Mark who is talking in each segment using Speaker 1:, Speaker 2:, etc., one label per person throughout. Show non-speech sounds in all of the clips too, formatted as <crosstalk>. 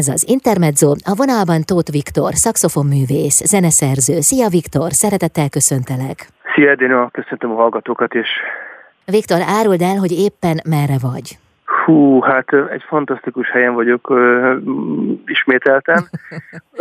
Speaker 1: Ez az Intermezzo, a vonalban Tóth Viktor, szakszofonművész, zeneszerző. Szia Viktor, szeretettel köszöntelek.
Speaker 2: Szia Edina, köszöntöm a hallgatókat is.
Speaker 1: Viktor, áruld el, hogy éppen merre vagy.
Speaker 2: Hú, hát egy fantasztikus helyen vagyok uh, ismételten. <laughs>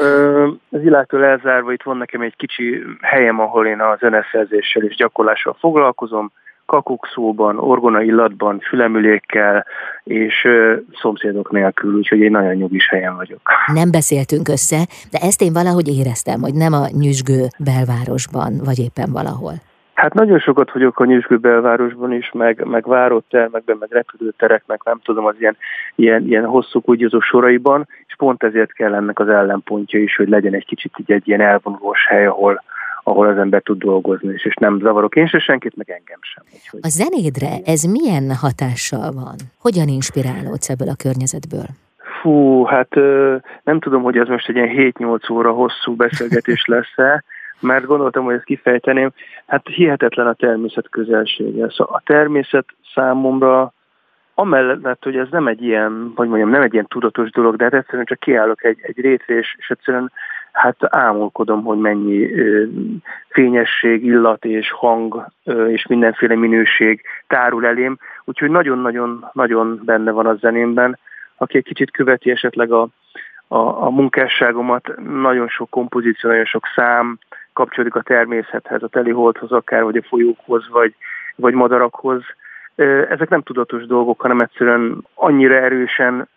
Speaker 2: uh, az világtól elzárva itt van nekem egy kicsi helyem, ahol én a zeneszerzéssel és gyakorlással foglalkozom kakukszóban, orgona illatban, fülemülékkel és szomszédok nélkül, úgyhogy egy nagyon nyugis helyen vagyok.
Speaker 1: Nem beszéltünk össze, de ezt én valahogy éreztem, hogy nem a nyüzsgő belvárosban, vagy éppen valahol.
Speaker 2: Hát nagyon sokat vagyok a nyüzsgő belvárosban is, meg, meg várótermekben, meg repülőtereknek, nem tudom, az ilyen, ilyen, ilyen hosszú kugyozó soraiban, és pont ezért kell ennek az ellenpontja is, hogy legyen egy kicsit így egy ilyen elvonulós hely, ahol, ahol az ember tud dolgozni, és, és nem zavarok én se senkit, meg engem sem.
Speaker 1: Úgyhogy... A zenédre ez milyen hatással van? Hogyan inspirálódsz ebből a környezetből?
Speaker 2: Fú, hát nem tudom, hogy ez most egy ilyen 7-8 óra hosszú beszélgetés <laughs> lesz-e, mert gondoltam, hogy ezt kifejteném. Hát hihetetlen a természet közelsége. Szóval a természet számomra amellett, hogy ez nem egy ilyen, vagy mondjam, nem egy ilyen tudatos dolog, de hát egyszerűen csak kiállok egy, egy rétre, és, és egyszerűen hát ámulkodom, hogy mennyi fényesség, illat és hang és mindenféle minőség tárul elém, úgyhogy nagyon-nagyon-nagyon benne van a zenémben. Aki egy kicsit követi esetleg a, a, a munkásságomat, nagyon sok kompozíció, nagyon sok szám kapcsolódik a természethez, a teliholdhoz akár, vagy a folyókhoz, vagy, vagy madarakhoz, ezek nem tudatos dolgok, hanem egyszerűen annyira erősen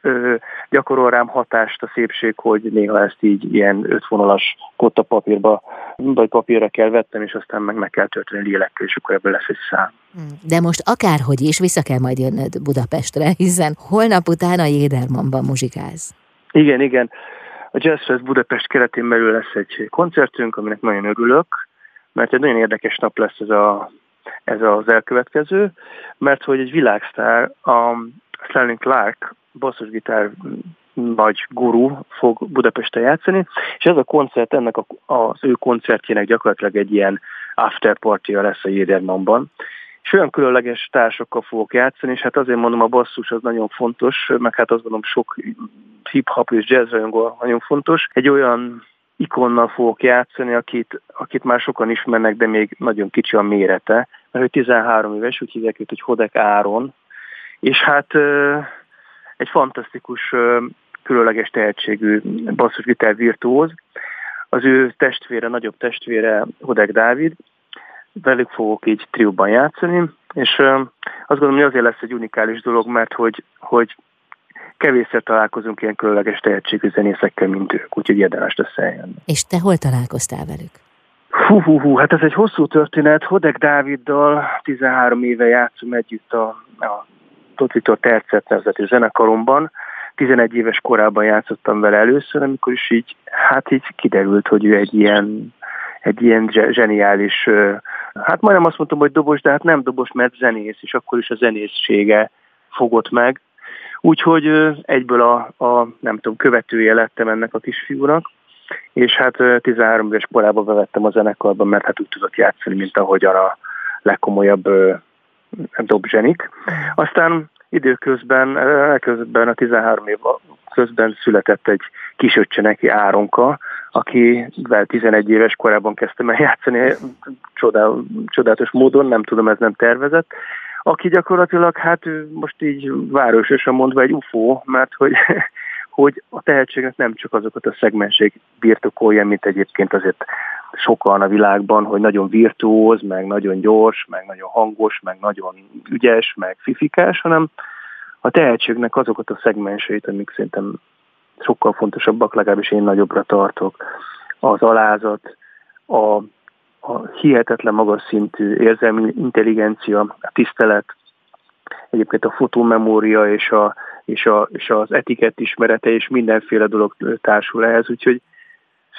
Speaker 2: gyakorol rám hatást a szépség, hogy néha ezt így ilyen ötvonalas kotta papírba, vagy papírra kell vettem, és aztán meg meg kell tölteni lélekkel, és akkor ebből lesz egy szám.
Speaker 1: De most akárhogy is, vissza kell majd jönnöd Budapestre, <laughs> hiszen holnap után a Jédermanban muzsikáz.
Speaker 2: Igen, igen. A Jazz Fest Budapest keretén belül lesz egy koncertünk, aminek nagyon örülök, mert egy nagyon érdekes nap lesz ez a ez az elkövetkező, mert hogy egy világsztár, a Sterling Clark, basszusgitár nagy guru fog Budapesten játszani, és ez a koncert ennek a, az ő koncertjének gyakorlatilag egy ilyen after party lesz a Jédermanban. És olyan különleges társakkal fogok játszani, és hát azért mondom, a basszus az nagyon fontos, meg hát azt gondolom sok hip-hop és jazz nagyon fontos. Egy olyan ikonnal fogok játszani, akit, akit már sokan ismernek, de még nagyon kicsi a mérete, mert ő 13 éves, úgy hívják őt, hogy Hodek Áron, és hát egy fantasztikus, különleges tehetségű basszusgitár virtuóz. Az ő testvére, nagyobb testvére Hodek Dávid, velük fogok így trióban játszani, és azt gondolom, hogy azért lesz egy unikális dolog, mert hogy, hogy kevésszer találkozunk ilyen különleges tehetségű zenészekkel, mint ők, úgyhogy érdemes lesz eljönni.
Speaker 1: És te hol találkoztál velük?
Speaker 2: Hú, hú, hú, hát ez egy hosszú történet. Hodek Dáviddal 13 éve játszom együtt a, a Totvitor Tercet nevezetű zenekaromban. 11 éves korában játszottam vele először, amikor is így, hát így kiderült, hogy ő egy ilyen, egy ilyen zseniális, hát majdnem azt mondtam, hogy dobos, de hát nem dobos, mert zenész, és akkor is a zenészsége fogott meg. Úgyhogy egyből a, a, nem tudom, követője lettem ennek a kisfiúnak, és hát 13 éves korában bevettem a zenekarba, mert hát úgy tudott játszani, mint ahogyan a legkomolyabb dobzsenik. Aztán időközben, közben a 13 év közben született egy kisöccse neki Áronka, akivel 11 éves korában kezdtem el játszani, csodál, csodálatos módon, nem tudom, ez nem tervezett, aki gyakorlatilag hát most így várososan mondva egy UFO, mert hogy, hogy a tehetségnek nem csak azokat a szegmenség birtokolja, mint egyébként azért sokan a világban, hogy nagyon virtuóz, meg nagyon gyors, meg nagyon hangos, meg nagyon ügyes, meg fifikás, hanem a tehetségnek azokat a szegmenseit, amik szerintem sokkal fontosabbak, legalábbis én nagyobbra tartok. Az alázat, a a hihetetlen magas szintű érzelmi intelligencia, a tisztelet, egyébként a fotómemória és, a, és, a, és az etikett ismerete és mindenféle dolog társul ehhez, úgyhogy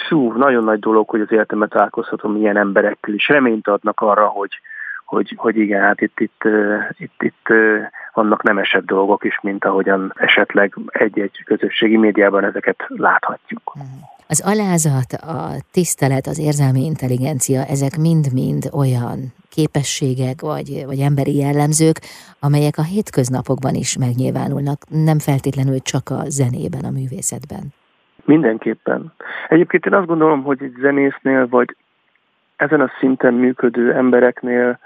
Speaker 2: szú, nagyon nagy dolog, hogy az életemben találkozhatom ilyen emberekkel, és reményt adnak arra, hogy, hogy, hogy igen, hát itt, itt, itt, itt vannak nemesebb dolgok is, mint ahogyan esetleg egy-egy közösségi médiában ezeket láthatjuk. Mhm.
Speaker 1: Az alázat, a tisztelet, az érzelmi intelligencia, ezek mind-mind olyan képességek vagy, vagy emberi jellemzők, amelyek a hétköznapokban is megnyilvánulnak, nem feltétlenül csak a zenében, a művészetben.
Speaker 2: Mindenképpen. Egyébként én azt gondolom, hogy egy zenésznél, vagy ezen a szinten működő embereknél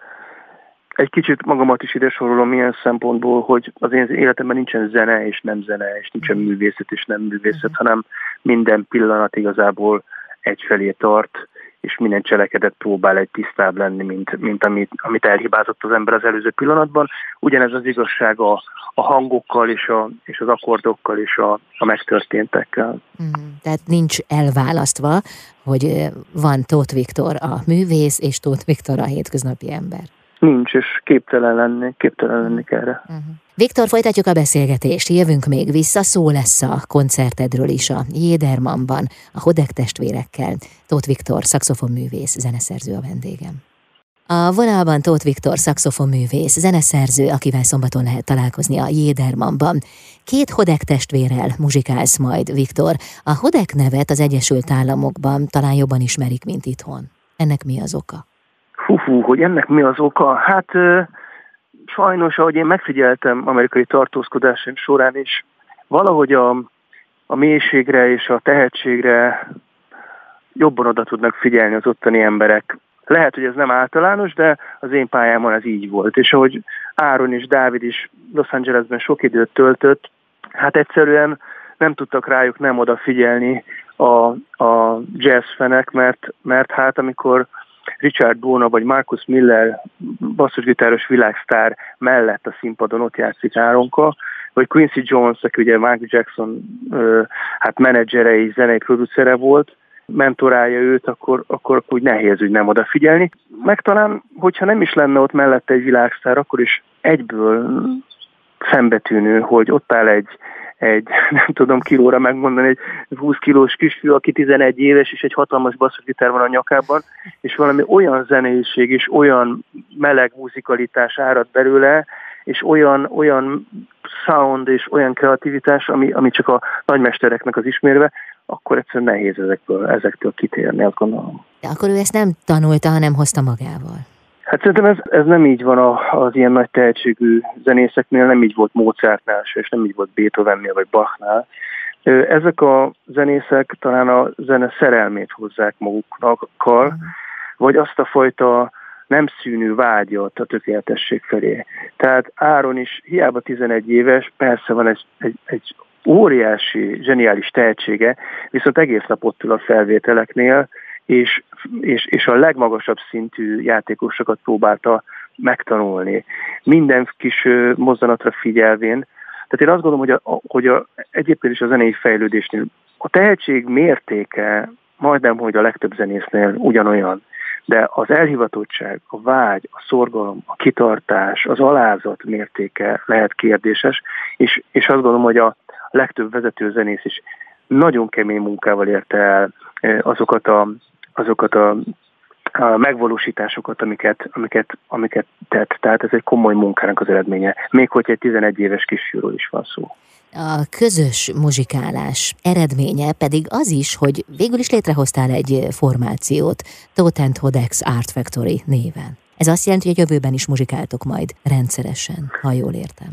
Speaker 2: egy kicsit magamat is ide sorolom ilyen szempontból, hogy az én életemben nincsen zene és nem zene, és nincsen mhm. művészet és nem művészet, mhm. hanem minden pillanat igazából egyfelé tart, és minden cselekedet próbál egy tisztább lenni, mint, mint amit, amit elhibázott az ember az előző pillanatban. Ugyanez az igazság a, a hangokkal és, a, és az akkordokkal és a, a megtörténtekkel.
Speaker 1: Mm, tehát nincs elválasztva, hogy van Tóth Viktor a művész, és Tóth Viktor a hétköznapi ember.
Speaker 2: Nincs, és képtelen lenni, képtelen lenni erre. Uh-huh.
Speaker 1: Viktor, folytatjuk a beszélgetést, jövünk még vissza, szó lesz a koncertedről is a Jédermanban, a Hodek testvérekkel. Tóth Viktor, szakszofonművész, zeneszerző a vendégem. A vonalban Tóth Viktor, szakszofonművész, zeneszerző, akivel szombaton lehet találkozni a Jédermanban. Két Hodek testvérrel muzsikálsz majd, Viktor. A Hodek nevet az Egyesült Államokban talán jobban ismerik, mint itthon. Ennek mi az oka?
Speaker 2: Hú, hogy ennek mi az oka? Hát sajnos, ahogy én megfigyeltem amerikai tartózkodásaim során is, valahogy a, a mélységre és a tehetségre jobban oda tudnak figyelni az ottani emberek. Lehet, hogy ez nem általános, de az én pályámon ez így volt. És ahogy Áron és Dávid is Los Angelesben sok időt töltött, hát egyszerűen nem tudtak rájuk nem odafigyelni a, a jazz fenek, mert, mert hát amikor Richard Bona vagy Marcus Miller basszusgitáros világsztár mellett a színpadon ott játszik Áronka, vagy Quincy Jones, aki ugye Michael Jackson hát menedzsere és zenei producere volt, mentorálja őt, akkor, akkor úgy nehéz úgy nem odafigyelni. Meg talán, hogyha nem is lenne ott mellette egy világsztár, akkor is egyből szembetűnő, hogy ott áll egy, egy, <laughs> nem tudom kilóra megmondani, egy 20 kilós kisfiú, aki 11 éves, és egy hatalmas basszusgitár van a nyakában, és valami olyan zenéség és olyan meleg muzikalitás árad belőle, és olyan, olyan sound és olyan kreativitás, ami, ami csak a nagymestereknek az ismérve, akkor egyszerűen nehéz ezekből, ezektől kitérni, azt gondolom.
Speaker 1: De akkor ő ezt nem tanulta, hanem hozta magával.
Speaker 2: Hát szerintem ez, ez nem így van az ilyen nagy tehetségű zenészeknél, nem így volt Mozartnál se, és nem így volt Beethovennél vagy Bachnál. Ezek a zenészek talán a zene szerelmét hozzák magukkal, vagy azt a fajta nem szűnő vágyat a tökéletesség felé. Tehát Áron is hiába 11 éves, persze van egy, egy, egy óriási, zseniális tehetsége, viszont egész nap ott ül a felvételeknél, és, és, és a legmagasabb szintű játékosokat próbálta megtanulni. Minden kis mozzanatra figyelvén. Tehát én azt gondolom, hogy, a, hogy a, egyébként is a zenei fejlődésnél a tehetség mértéke majdnem, hogy a legtöbb zenésznél ugyanolyan, de az elhivatottság, a vágy, a szorgalom, a kitartás, az alázat mértéke lehet kérdéses, és, és azt gondolom, hogy a legtöbb vezető zenész is nagyon kemény munkával érte el azokat a azokat a, a megvalósításokat, amiket, amiket, amiket tett. Tehát ez egy komoly munkának az eredménye, még hogy egy 11 éves kisfiúról is van szó.
Speaker 1: A közös muzsikálás eredménye pedig az is, hogy végül is létrehoztál egy formációt, Totent Hodex Art Factory néven. Ez azt jelenti, hogy a jövőben is muzsikáltok majd rendszeresen, ha jól értem.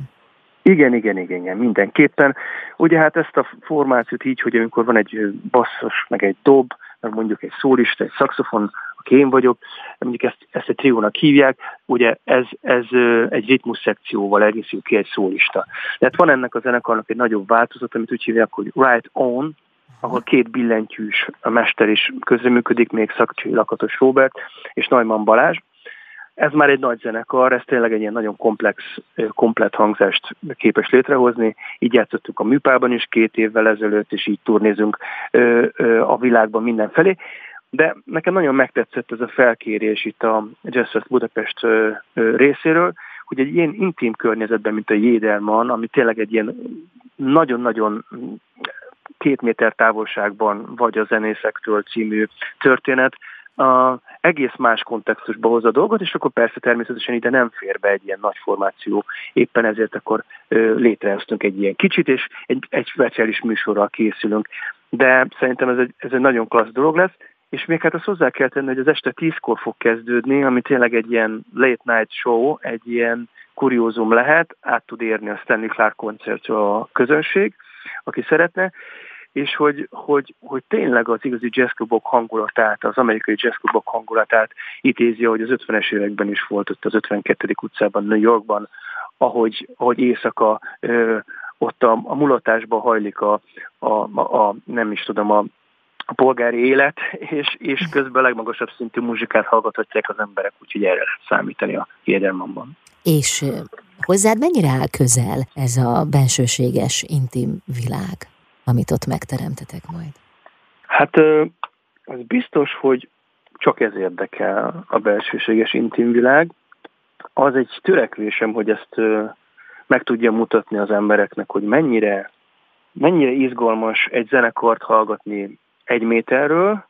Speaker 2: Igen, igen, igen, igen, mindenképpen. Ugye hát ezt a formációt így, hogy amikor van egy basszus, meg egy dob, meg mondjuk egy szólista, egy szaxofon, aki én vagyok, mondjuk ezt, ezt egy triónak hívják, ugye ez, ez egy ritmus szekcióval egészül ki egy szólista. Tehát van ennek a zenekarnak egy nagyobb változat, amit úgy hívják, hogy Right On, ahol két billentyűs a mester is közreműködik, még Szakcsi Lakatos Robert és Najman Balázs. Ez már egy nagy zenekar, ez tényleg egy ilyen nagyon komplex, komplet hangzást képes létrehozni. Így játszottunk a műpában is két évvel ezelőtt, és így turnézünk a világban mindenfelé. De nekem nagyon megtetszett ez a felkérés itt a Jazz Fest Budapest részéről, hogy egy ilyen intim környezetben, mint a Jédelman, ami tényleg egy ilyen nagyon-nagyon két méter távolságban vagy a zenészektől című történet, egész más kontextusba hozza a dolgot, és akkor persze természetesen ide nem fér be egy ilyen nagy formáció, éppen ezért akkor létrehoztunk egy ilyen kicsit, és egy, egy speciális műsorral készülünk. De szerintem ez egy, ez egy nagyon klassz dolog lesz, és még hát azt hozzá kell tenni, hogy az este tízkor fog kezdődni, ami tényleg egy ilyen late night show, egy ilyen kuriózum lehet, át tud érni a Stanley Clark koncertről a közönség, aki szeretne, és hogy, hogy, hogy tényleg az igazi jazzklubok hangulatát, az amerikai jazzklubok hangulatát idézi, hogy az 50-es években is volt ott az 52. utcában, New Yorkban, ahogy, ahogy éjszaka ö, ott a, a mulatásba hajlik a, a, a, a, nem is tudom, a, a polgári élet, és, és közben a legmagasabb szintű muzsikát hallgathatják az emberek, úgyhogy erre lehet számítani a Jédermanban.
Speaker 1: És hozzád mennyire áll közel ez a bensőséges, intim világ, amit ott megteremtetek majd?
Speaker 2: Hát az biztos, hogy csak ez érdekel a belsőséges intim világ. Az egy törekvésem, hogy ezt meg tudja mutatni az embereknek, hogy mennyire, mennyire izgalmas egy zenekart hallgatni egy méterről,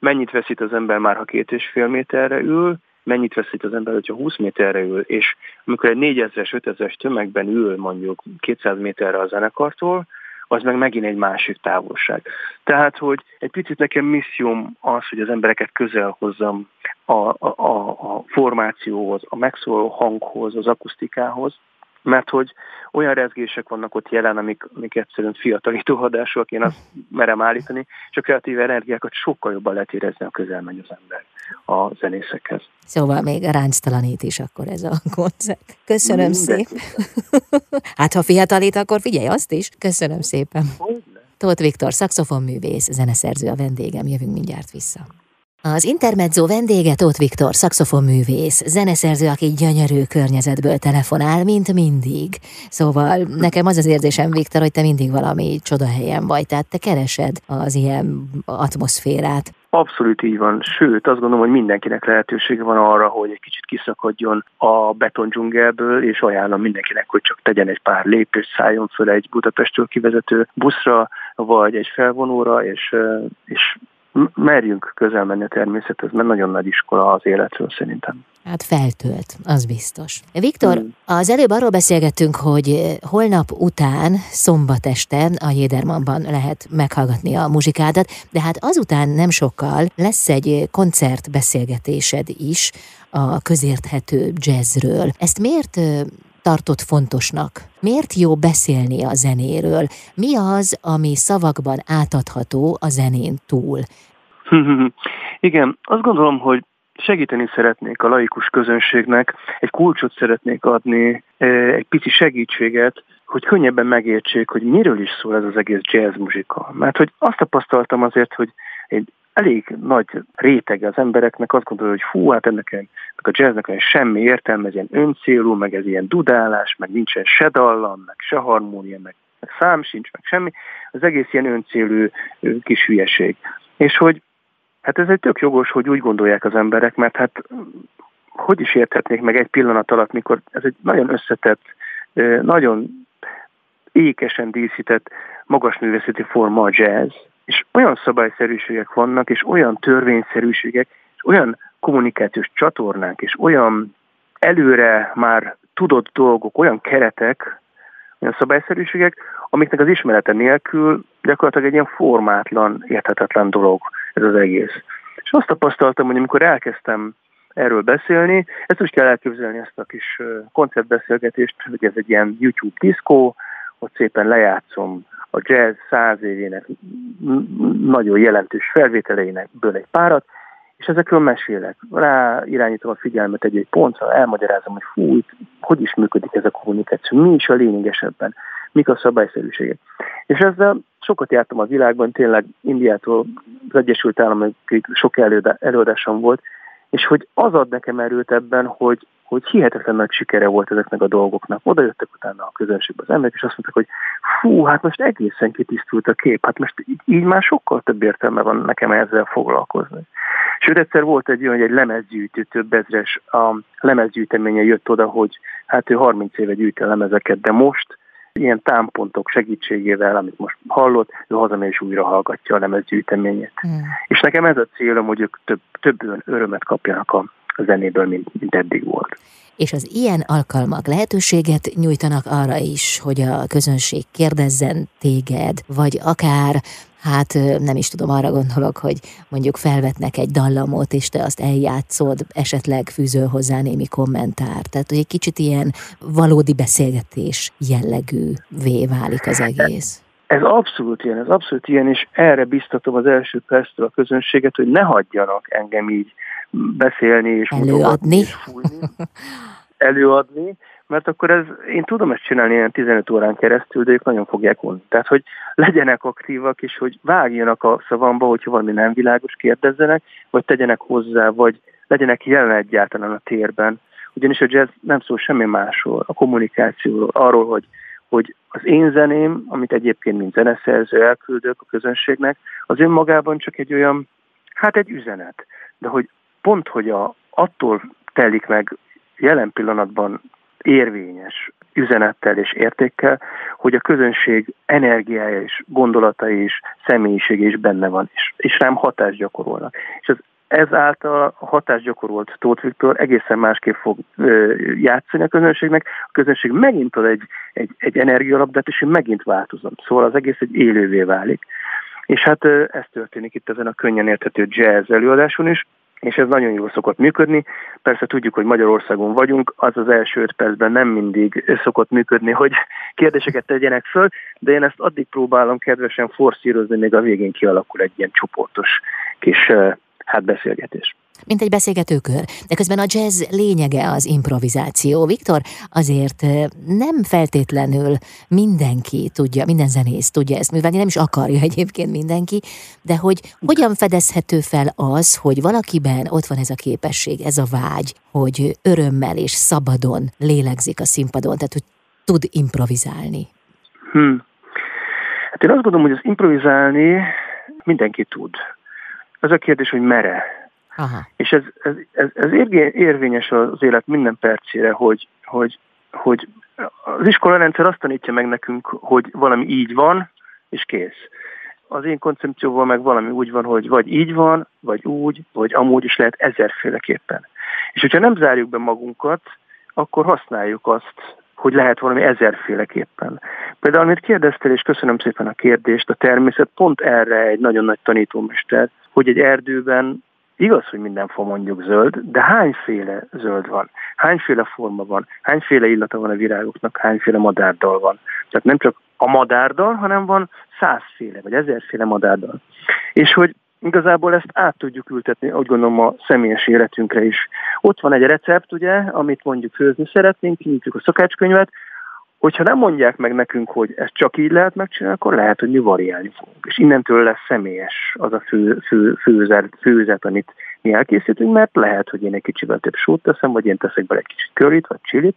Speaker 2: mennyit veszít az ember már, ha két és fél méterre ül, mennyit veszít az ember, hogyha 20 méterre ül, és amikor egy 4000-es, 5000-es tömegben ül mondjuk 200 méterre a zenekartól, az meg megint egy másik távolság. Tehát, hogy egy picit nekem misszióm az, hogy az embereket közel hozzam a, a, a formációhoz, a megszóló hanghoz, az akusztikához, mert hogy olyan rezgések vannak ott jelen, amik, amik egyszerűen fiatalító hadásúak, én azt merem állítani, és a kreatív energiákat sokkal jobban lehet érezni, a közel megy az ember a zenészekhez.
Speaker 1: Szóval még ránctalanít is akkor ez a koncert. Köszönöm Minden. szépen. <laughs> hát ha fiatalít, akkor figyelj azt is. Köszönöm szépen. Tóth Viktor, szakszofonművész, zeneszerző a vendégem, jövünk mindjárt vissza. Az Intermezzo vendége Tóth Viktor, szakszofonművész, zeneszerző, aki gyönyörű környezetből telefonál, mint mindig. Szóval nekem az az érzésem, Viktor, hogy te mindig valami csodahelyen vagy, tehát te keresed az ilyen atmoszférát.
Speaker 2: Abszolút így van, sőt azt gondolom, hogy mindenkinek lehetősége van arra, hogy egy kicsit kiszakadjon a betondzsungelből, és ajánlom mindenkinek, hogy csak tegyen egy pár lépést, szálljon föl egy Budapestről kivezető buszra, vagy egy felvonóra, és, és merjünk közel menni a természethez, mert nagyon nagy iskola az életről szerintem.
Speaker 1: Hát feltölt, az biztos. Viktor, hmm. az előbb arról beszélgettünk, hogy holnap után, szombat este a Jédermanban lehet meghallgatni a muzsikádat, de hát azután nem sokkal lesz egy koncertbeszélgetésed is a közérthető jazzről. Ezt miért tartott fontosnak? Miért jó beszélni a zenéről? Mi az, ami szavakban átadható a zenén túl? <laughs>
Speaker 2: Igen, azt gondolom, hogy segíteni szeretnék a laikus közönségnek, egy kulcsot szeretnék adni, e, egy pici segítséget, hogy könnyebben megértsék, hogy miről is szól ez az egész jazz muzsika. Mert hogy azt tapasztaltam azért, hogy egy elég nagy rétege az embereknek azt gondolja, hogy fú, hát ennek, a jazznek olyan semmi értelme, ez ilyen öncélú, meg ez ilyen dudálás, meg nincsen se dallam, meg se harmónia, meg, meg szám sincs, meg semmi. Az egész ilyen öncélű kis hülyeség. És hogy hát ez egy tök jogos, hogy úgy gondolják az emberek, mert hát hogy is érthetnék meg egy pillanat alatt, mikor ez egy nagyon összetett, nagyon ékesen díszített, magas művészeti forma a jazz, és olyan szabályszerűségek vannak, és olyan törvényszerűségek, és olyan kommunikációs csatornák, és olyan előre már tudott dolgok, olyan keretek, olyan szabályszerűségek, amiknek az ismerete nélkül gyakorlatilag egy ilyen formátlan, érthetetlen dolog ez az egész. És azt tapasztaltam, hogy amikor elkezdtem erről beszélni, ezt is kell elképzelni ezt a kis koncertbeszélgetést, hogy ez egy ilyen YouTube diszkó, ott szépen lejátszom a jazz száz évének nagyon jelentős felvételeinekből egy párat, és ezekről mesélek. Rá irányítom a figyelmet egy-egy pontra, elmagyarázom, hogy fú, hogy is működik ez a kommunikáció, mi is a lényegesebben, mik a szabályszerűségek. És ezzel sokat jártam a világban, tényleg Indiától az Egyesült Államokig sok előadásom volt, és hogy az ad nekem erőt ebben, hogy hogy hihetetlen nagy sikere volt ezeknek a dolgoknak. Oda jöttek utána a közönségbe az emberek, és azt mondták, hogy fú, hát most egészen kitisztult a kép, hát most így, így már sokkal több értelme van nekem ezzel foglalkozni. Sőt, egyszer volt egy olyan, hogy egy lemezgyűjtő, több ezres a lemezgyűjteménye jött oda, hogy hát ő 30 éve gyűjti a lemezeket, de most ilyen támpontok segítségével, amit most hallott, ő hazamegy és újra hallgatja a lemezgyűjteményét. Mm. És nekem ez a célom, hogy ők több, több örömet kapjanak a zenéből, mint, mint eddig volt.
Speaker 1: És az ilyen alkalmak lehetőséget nyújtanak arra is, hogy a közönség kérdezzen téged, vagy akár hát nem is tudom, arra gondolok, hogy mondjuk felvetnek egy dallamot, és te azt eljátszod, esetleg fűzöl hozzá némi kommentár. Tehát, hogy egy kicsit ilyen valódi beszélgetés jellegűvé válik az egész.
Speaker 2: Ez abszolút ilyen, ez abszolút ilyen, és erre biztatom az első perctől a közönséget, hogy ne hagyjanak engem így beszélni és
Speaker 1: előadni. És fújni, <laughs>
Speaker 2: előadni, mert akkor ez, én tudom ezt csinálni ilyen 15 órán keresztül, de ők nagyon fogják unni. Tehát, hogy legyenek aktívak, és hogy vágjanak a szavamba, hogyha valami nem világos, kérdezzenek, vagy tegyenek hozzá, vagy legyenek jelen egyáltalán a térben. Ugyanis a jazz nem szól semmi másról, a kommunikációról, arról, hogy, hogy az én zeném, amit egyébként mint zeneszerző elküldök a közönségnek, az önmagában csak egy olyan, hát egy üzenet. De hogy pont, hogy a, attól telik meg jelen pillanatban érvényes üzenettel és értékkel, hogy a közönség energiája és gondolatai is, személyisége is benne van, és, és rám hatást gyakorolnak. És az ezáltal a hatást gyakorolt Tóth Viktor egészen másképp fog ö, játszani a közönségnek, a közönség megint ad egy, egy, egy energialabdát, és én megint változom. Szóval az egész egy élővé válik. És hát ez történik itt ezen a könnyen érthető jazz előadáson is, és ez nagyon jól szokott működni. Persze tudjuk, hogy Magyarországon vagyunk, az az első öt percben nem mindig szokott működni, hogy kérdéseket tegyenek föl, de én ezt addig próbálom kedvesen forszírozni, még a végén kialakul egy ilyen csoportos kis hát beszélgetés
Speaker 1: mint egy beszélgetőkör. De közben a jazz lényege az improvizáció. Viktor, azért nem feltétlenül mindenki tudja, minden zenész tudja ezt művelni, nem is akarja egyébként mindenki, de hogy hogyan fedezhető fel az, hogy valakiben ott van ez a képesség, ez a vágy, hogy örömmel és szabadon lélegzik a színpadon, tehát hogy tud improvizálni.
Speaker 2: Hmm. Hát én azt gondolom, hogy az improvizálni mindenki tud. Az a kérdés, hogy mere Aha. És ez, ez, ez, ez érvényes az élet minden percére, hogy, hogy, hogy az iskolarendszer azt tanítja meg nekünk, hogy valami így van, és kész. Az én koncepcióval meg valami úgy van, hogy vagy így van, vagy úgy, vagy amúgy is lehet ezerféleképpen. És hogyha nem zárjuk be magunkat, akkor használjuk azt, hogy lehet valami ezerféleképpen. Például, amit kérdeztél, és köszönöm szépen a kérdést, a természet pont erre egy nagyon nagy tanítómester, hogy egy erdőben Igaz, hogy minden fa mondjuk zöld, de hányféle zöld van? Hányféle forma van? Hányféle illata van a virágoknak? Hányféle madárdal van? Tehát nem csak a madárdal, hanem van százféle vagy ezerféle madárdal. És hogy igazából ezt át tudjuk ültetni, úgy gondolom a személyes életünkre is. Ott van egy recept, ugye, amit mondjuk főzni szeretnénk, kinyitjuk a szakácskönyvet, Hogyha nem mondják meg nekünk, hogy ezt csak így lehet megcsinálni, akkor lehet, hogy mi variálni fogunk. És innentől lesz személyes az a fő, fő, főzet, főzet, amit mi elkészítünk, mert lehet, hogy én egy kicsivel több sót teszem, vagy én teszek bele egy kicsit körit, vagy csilit.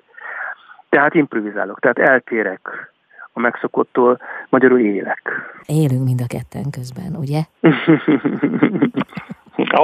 Speaker 2: Tehát improvizálok, tehát eltérek a megszokottól, magyarul élek.
Speaker 1: Élünk mind a ketten közben, ugye? <laughs>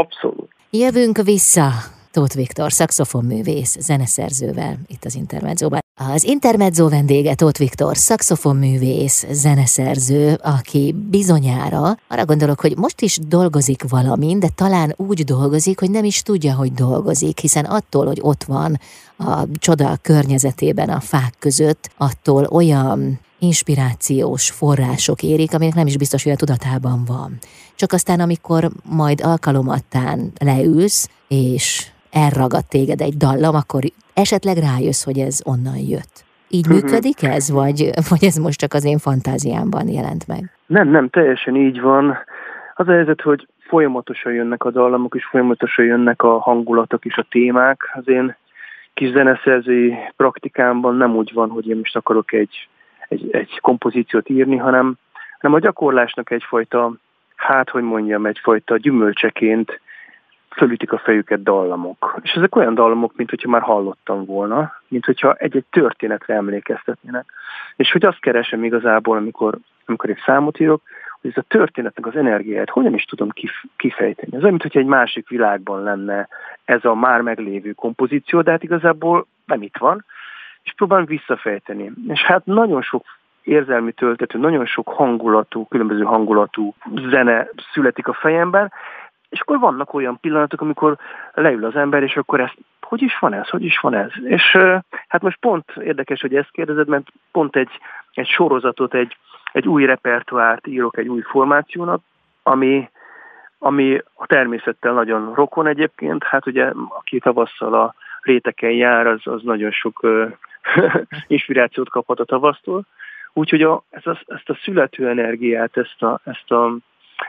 Speaker 2: Abszolút.
Speaker 1: Jövünk vissza Tóth Viktor, szakszofonművész, zeneszerzővel itt az Intermedzóban. Az Intermezzo vendége Tóth Viktor, szakszofonművész, zeneszerző, aki bizonyára, arra gondolok, hogy most is dolgozik valamin, de talán úgy dolgozik, hogy nem is tudja, hogy dolgozik, hiszen attól, hogy ott van a csoda környezetében a fák között, attól olyan inspirációs források érik, aminek nem is biztos, hogy a tudatában van. Csak aztán, amikor majd alkalomattán leülsz, és elragad téged egy dallam, akkor esetleg rájössz, hogy ez onnan jött. Így uh-huh. működik ez, vagy, vagy ez most csak az én fantáziámban jelent meg?
Speaker 2: Nem, nem, teljesen így van. Az a helyzet, hogy folyamatosan jönnek a dallamok, és folyamatosan jönnek a hangulatok és a témák. Az én kis zeneszerzői praktikámban nem úgy van, hogy én most akarok egy, egy, egy kompozíciót írni, hanem, hanem a gyakorlásnak egyfajta, hát hogy mondjam, egyfajta gyümölcseként fölütik a fejüket dallamok. És ezek olyan dallamok, mint hogyha már hallottam volna, mint hogyha egy-egy történetre emlékeztetnének. És hogy azt keresem igazából, amikor, amikor egy számot írok, hogy ez a történetnek az energiáját hogyan is tudom kif- kifejteni. Ez olyan, mint hogyha egy másik világban lenne ez a már meglévő kompozíció, de hát igazából nem itt van, és próbálom visszafejteni. És hát nagyon sok érzelmi töltető, nagyon sok hangulatú, különböző hangulatú zene születik a fejemben, és akkor vannak olyan pillanatok, amikor leül az ember, és akkor ezt, hogy is van ez, hogy is van ez? És hát most pont érdekes, hogy ezt kérdezed, mert pont egy, egy sorozatot, egy, egy új repertoárt írok egy új formációnak, ami, ami a természettel nagyon rokon egyébként. Hát ugye, aki tavasszal a réteken jár, az, az nagyon sok <laughs> inspirációt kaphat a tavasztól. Úgyhogy a, ezt, a, ezt a születő energiát, ezt, a, ezt, a,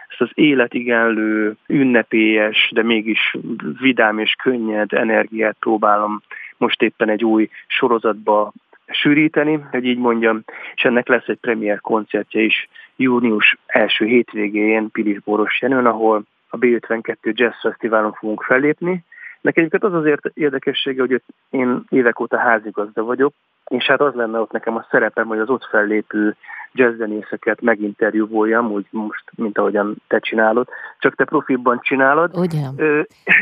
Speaker 2: ezt az életigenlő, ünnepélyes, de mégis vidám és könnyed energiát próbálom most éppen egy új sorozatba sűríteni, hogy így mondjam, és ennek lesz egy premier koncertje is június első hétvégén Pilisboros Jenőn, ahol a B52 Jazz Fesztiválon fogunk fellépni. Nekem az azért érdekessége, hogy én évek óta házigazda vagyok, és hát az lenne ott nekem a szerepem, hogy az ott fellépő jazzzenészeket meginterjúvoljam, úgy most, mint ahogyan te csinálod, csak te profibban csinálod.
Speaker 1: Ugye?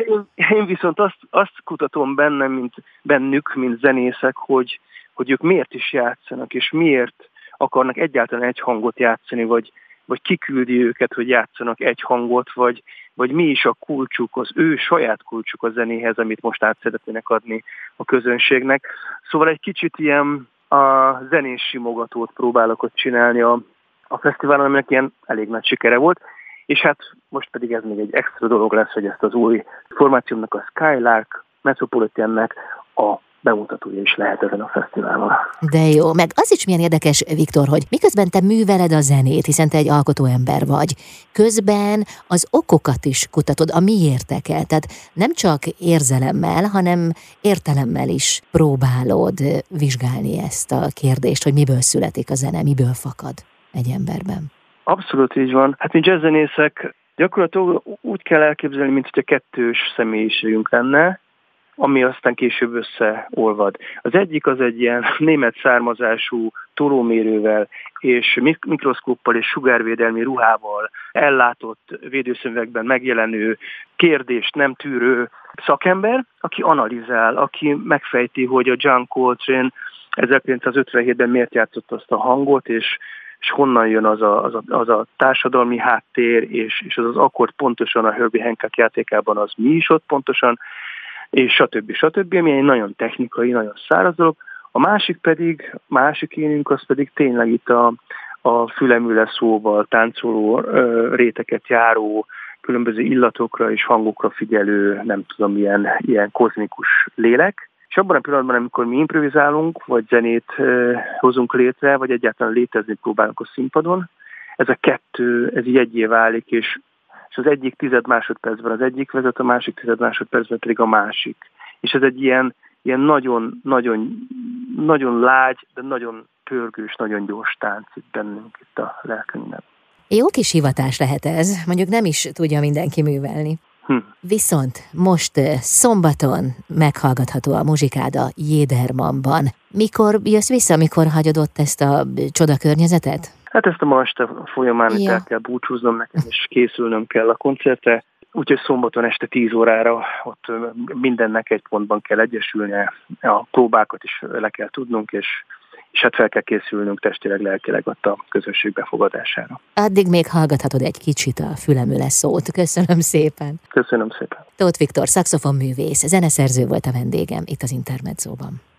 Speaker 2: Én, én viszont azt, azt kutatom bennem, mint bennük, mint zenészek, hogy, hogy ők miért is játszanak, és miért akarnak egyáltalán egy hangot játszani, vagy, vagy kiküldi őket, hogy játszanak egy hangot, vagy, vagy mi is a kulcsuk, az ő saját kulcsuk a zenéhez, amit most át szeretnének adni a közönségnek. Szóval egy kicsit ilyen a zenés simogatót próbálok ott csinálni a, a fesztiválon, aminek ilyen elég nagy sikere volt, és hát most pedig ez még egy extra dolog lesz, hogy ezt az új formációmnak a Skylark Metropolitannek a bemutatója is lehet ezen a fesztiválon.
Speaker 1: De jó, meg az is milyen érdekes, Viktor, hogy miközben te műveled a zenét, hiszen te egy alkotó ember vagy, közben az okokat is kutatod, a miérteket. Tehát nem csak érzelemmel, hanem értelemmel is próbálod vizsgálni ezt a kérdést, hogy miből születik a zene, miből fakad egy emberben.
Speaker 2: Abszolút így van. Hát mi jazzzenészek gyakorlatilag úgy kell elképzelni, mint hogy a kettős személyiségünk lenne, ami aztán később összeolvad. Az egyik az egy ilyen <laughs> német származású tolómérővel és mikroszkóppal és sugárvédelmi ruhával ellátott védőszövegben megjelenő kérdést nem tűrő szakember, aki analizál, aki megfejti, hogy a John Coltrane 1957-ben miért játszott azt a hangot, és és honnan jön az a, az a, az a társadalmi háttér, és, és az az akkord pontosan a Herbie Hancock játékában az mi is ott pontosan, és stb. stb., ami egy nagyon technikai, nagyon száraz dolog. A másik pedig, másik énünk az pedig tényleg itt a, a fülemüle szóval táncoló ö, réteket járó, különböző illatokra és hangokra figyelő, nem tudom, ilyen, ilyen kozmikus lélek. És abban a pillanatban, amikor mi improvizálunk, vagy zenét ö, hozunk létre, vagy egyáltalán létezni próbálunk a színpadon, ez a kettő, ez így egyé válik, és és az egyik tized másodpercben az egyik vezet, a másik tized másodpercben pedig a másik. És ez egy ilyen, ilyen nagyon, nagyon, nagyon lágy, de nagyon pörgős, nagyon gyors tánc itt bennünk itt a lelkünkben.
Speaker 1: Jó kis hivatás lehet ez, mondjuk nem is tudja mindenki művelni. Hm. Viszont most szombaton meghallgatható a muzsikáda Jédermanban. Mikor jössz vissza, mikor hagyod ott ezt a csoda környezetet?
Speaker 2: Hát ezt a ma este folyamán ja. el kell búcsúznom nekem, és készülnöm kell a koncertre. Úgyhogy szombaton este 10 órára ott mindennek egy pontban kell egyesülnie, a próbákat is le kell tudnunk, és, és hát fel kell készülnünk testileg, lelkileg ott a közösség befogadására.
Speaker 1: Addig még hallgathatod egy kicsit a fülemüle szót. Köszönöm szépen.
Speaker 2: Köszönöm szépen.
Speaker 1: Tóth Viktor, szakszofonművész, zeneszerző volt a vendégem itt az Intermedzóban.